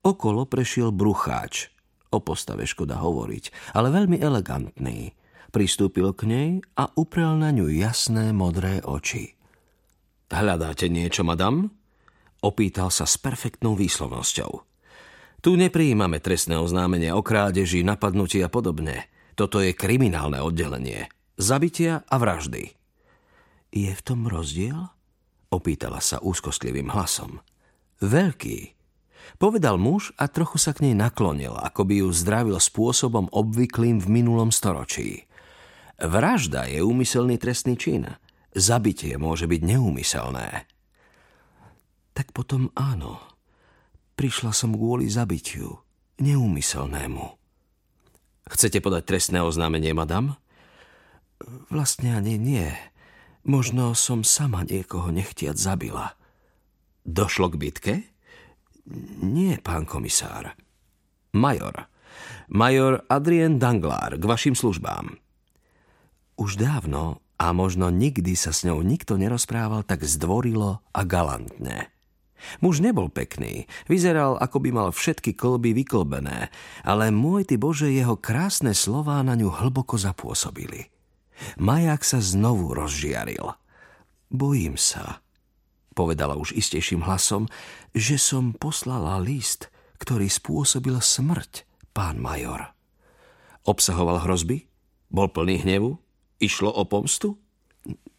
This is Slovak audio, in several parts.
Okolo prešiel brucháč. O postave škoda hovoriť, ale veľmi elegantný. Pristúpil k nej a uprel na ňu jasné modré oči. Hľadáte niečo, madam? Opýtal sa s perfektnou výslovnosťou. Tu neprijímame trestné oznámenie o krádeži, napadnutí a podobne. Toto je kriminálne oddelenie. Zabitia a vraždy. Je v tom rozdiel? Opýtala sa úzkostlivým hlasom. Veľký. Povedal muž a trochu sa k nej naklonil, ako by ju zdravil spôsobom obvyklým v minulom storočí. Vražda je úmyselný trestný čin. Zabitie môže byť neúmyselné. Tak potom áno. Prišla som kvôli zabitiu. Neúmyselnému. Chcete podať trestné oznámenie, madam? Vlastne ani nie. Možno som sama niekoho nechtiac zabila. Došlo k bitke? Nie, pán komisár. Major. Major Adrien Danglár, k vašim službám. Už dávno a možno nikdy sa s ňou nikto nerozprával tak zdvorilo a galantne. Muž nebol pekný, vyzeral, ako by mal všetky kolby vyklbené, ale môj ty Bože, jeho krásne slová na ňu hlboko zapôsobili. Majak sa znovu rozžiaril. Bojím sa, povedala už istejším hlasom, že som poslala list, ktorý spôsobil smrť, pán major. Obsahoval hrozby? Bol plný hnevu? Išlo o pomstu?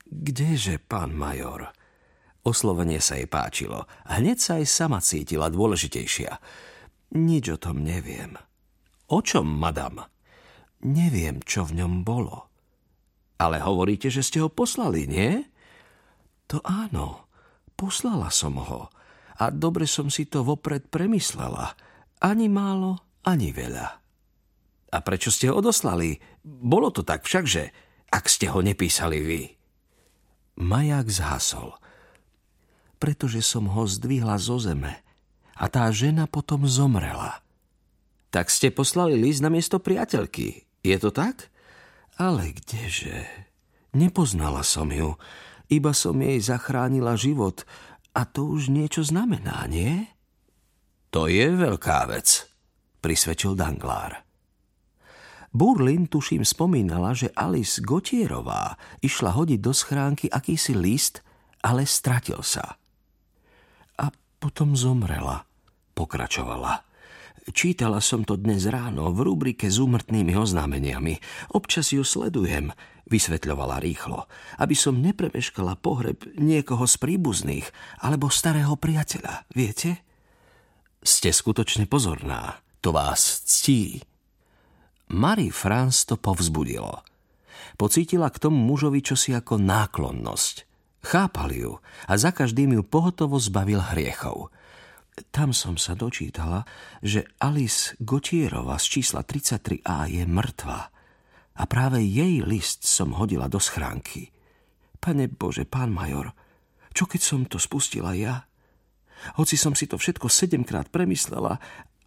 Kdeže, pán major? Oslovenie sa jej páčilo. Hneď sa aj sama cítila dôležitejšia. Nič o tom neviem. O čom, madam? Neviem, čo v ňom bolo. Ale hovoríte, že ste ho poslali, nie? To áno. Poslala som ho. A dobre som si to vopred premyslela. Ani málo, ani veľa. A prečo ste ho odoslali? Bolo to tak všakže, ak ste ho nepísali vy. Maják zhasol pretože som ho zdvihla zo zeme a tá žena potom zomrela. Tak ste poslali list na miesto priateľky, je to tak? Ale kdeže? Nepoznala som ju, iba som jej zachránila život a to už niečo znamená, nie? To je veľká vec, prisvedčil Danglár. Burlin tuším spomínala, že Alice Gotierová išla hodiť do schránky akýsi list, ale stratil sa. Potom zomrela, pokračovala. Čítala som to dnes ráno v rubrike s úmrtnými oznámeniami. Občas ju sledujem, vysvetľovala rýchlo, aby som nepremeškala pohreb niekoho z príbuzných alebo starého priateľa, viete? Ste skutočne pozorná, to vás ctí. Marie France to povzbudilo. Pocítila k tomu mužovi čosi ako náklonnosť – Chápal ju a za každým ju pohotovo zbavil hriechov. Tam som sa dočítala, že Alice Gotierova z čísla 33A je mŕtva. A práve jej list som hodila do schránky. Pane Bože, pán major, čo keď som to spustila ja? Hoci som si to všetko sedemkrát premyslela,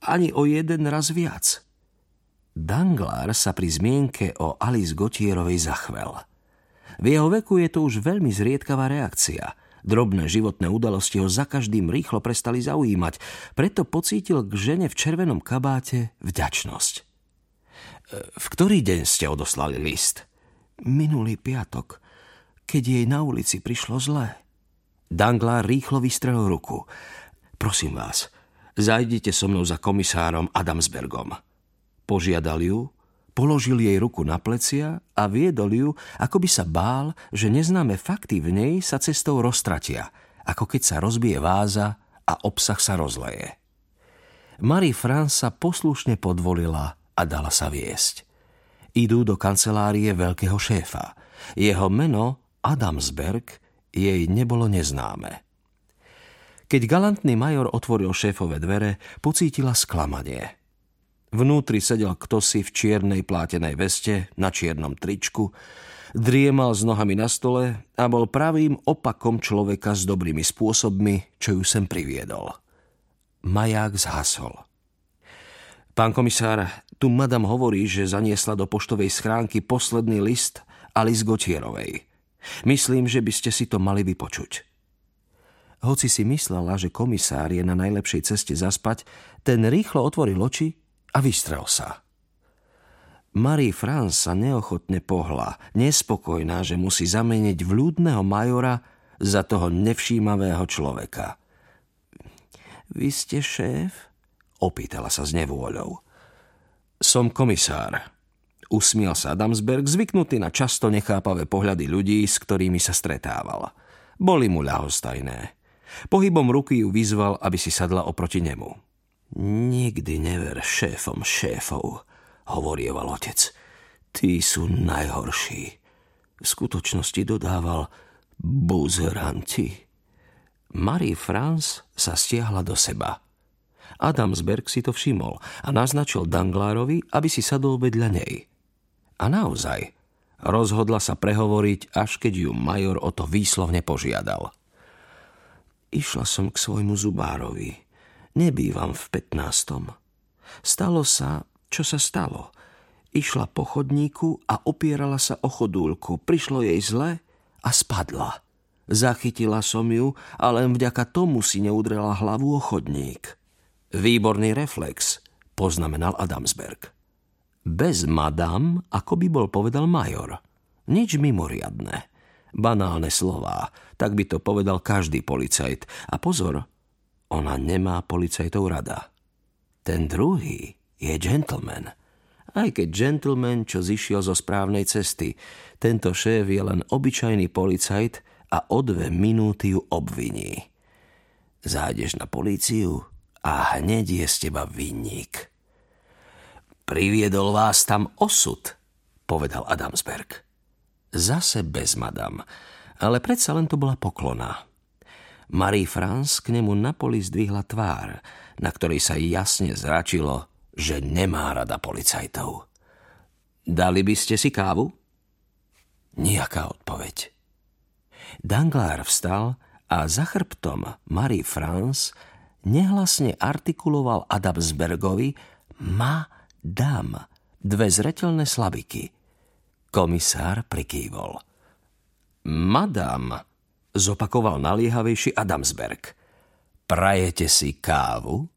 ani o jeden raz viac. Danglár sa pri zmienke o Alice Gotierovej zachvel – v jeho veku je to už veľmi zriedkavá reakcia. Drobné životné udalosti ho za každým rýchlo prestali zaujímať, preto pocítil k žene v červenom kabáte vďačnosť. E, v ktorý deň ste odoslali list? Minulý piatok, keď jej na ulici prišlo zlé. Dangla rýchlo vystrelil ruku. Prosím vás, zajdite so mnou za komisárom Adamsbergom. Požiadal ju, Položil jej ruku na plecia a viedol ju, ako by sa bál, že neznáme fakty v nej sa cestou roztratia, ako keď sa rozbije váza a obsah sa rozleje. Marie France sa poslušne podvolila a dala sa viesť. Idú do kancelárie veľkého šéfa. Jeho meno, Adamsberg, jej nebolo neznáme. Keď galantný major otvoril šéfové dvere, pocítila sklamanie – Vnútri sedel ktosi v čiernej plátenej veste, na čiernom tričku, driemal s nohami na stole a bol pravým opakom človeka s dobrými spôsobmi, čo ju sem priviedol. Maják zhasol. Pán komisár, tu madam hovorí, že zaniesla do poštovej schránky posledný list Alice Gotierovej. Myslím, že by ste si to mali vypočuť. Hoci si myslela, že komisár je na najlepšej ceste zaspať, ten rýchlo otvoril oči a vystrel sa. Marie France sa neochotne pohla, nespokojná, že musí zameniť vľúdneho majora za toho nevšímavého človeka. Vy ste šéf? Opýtala sa s nevôľou. Som komisár. Usmiel sa Adamsberg, zvyknutý na často nechápavé pohľady ľudí, s ktorými sa stretával. Boli mu ľahostajné. Pohybom ruky ju vyzval, aby si sadla oproti nemu. Nikdy never šéfom šéfov, hovorieval otec. Tí sú najhorší. V skutočnosti dodával buzeranti. Marie France sa stiahla do seba. Adamsberg si to všimol a naznačil Danglárovi, aby si sadol vedľa nej. A naozaj, rozhodla sa prehovoriť, až keď ju major o to výslovne požiadal. Išla som k svojmu zubárovi. Nebývam v 15. Stalo sa, čo sa stalo? Išla po chodníku a opierala sa o chodúlku. Prišlo jej zle a spadla. Zachytila som ju a len vďaka tomu si neudrela hlavu o chodník. Výborný reflex, poznamenal Adamsberg. Bez madam, ako by bol povedal major. Nič mimoriadné. Banálne slová, tak by to povedal každý policajt. A pozor, ona nemá policajtov rada. Ten druhý je gentleman. Aj keď gentleman, čo zišiel zo správnej cesty, tento šéf je len obyčajný policajt a o dve minúty ju obviní. Zájdeš na políciu a hneď je z teba vinník. Priviedol vás tam osud, povedal Adamsberg. Zase bez madam, ale predsa len to bola poklona. Marie France k nemu na poli zdvihla tvár, na ktorej sa jasne zračilo, že nemá rada policajtov. Dali by ste si kávu? Nijaká odpoveď. Danglár vstal a za chrbtom Marie France nehlasne artikuloval Adamsbergovi ma dam dve zretelné slabiky. Komisár prikývol. Madam, zopakoval naliehavejší Adamsberg. Prajete si kávu?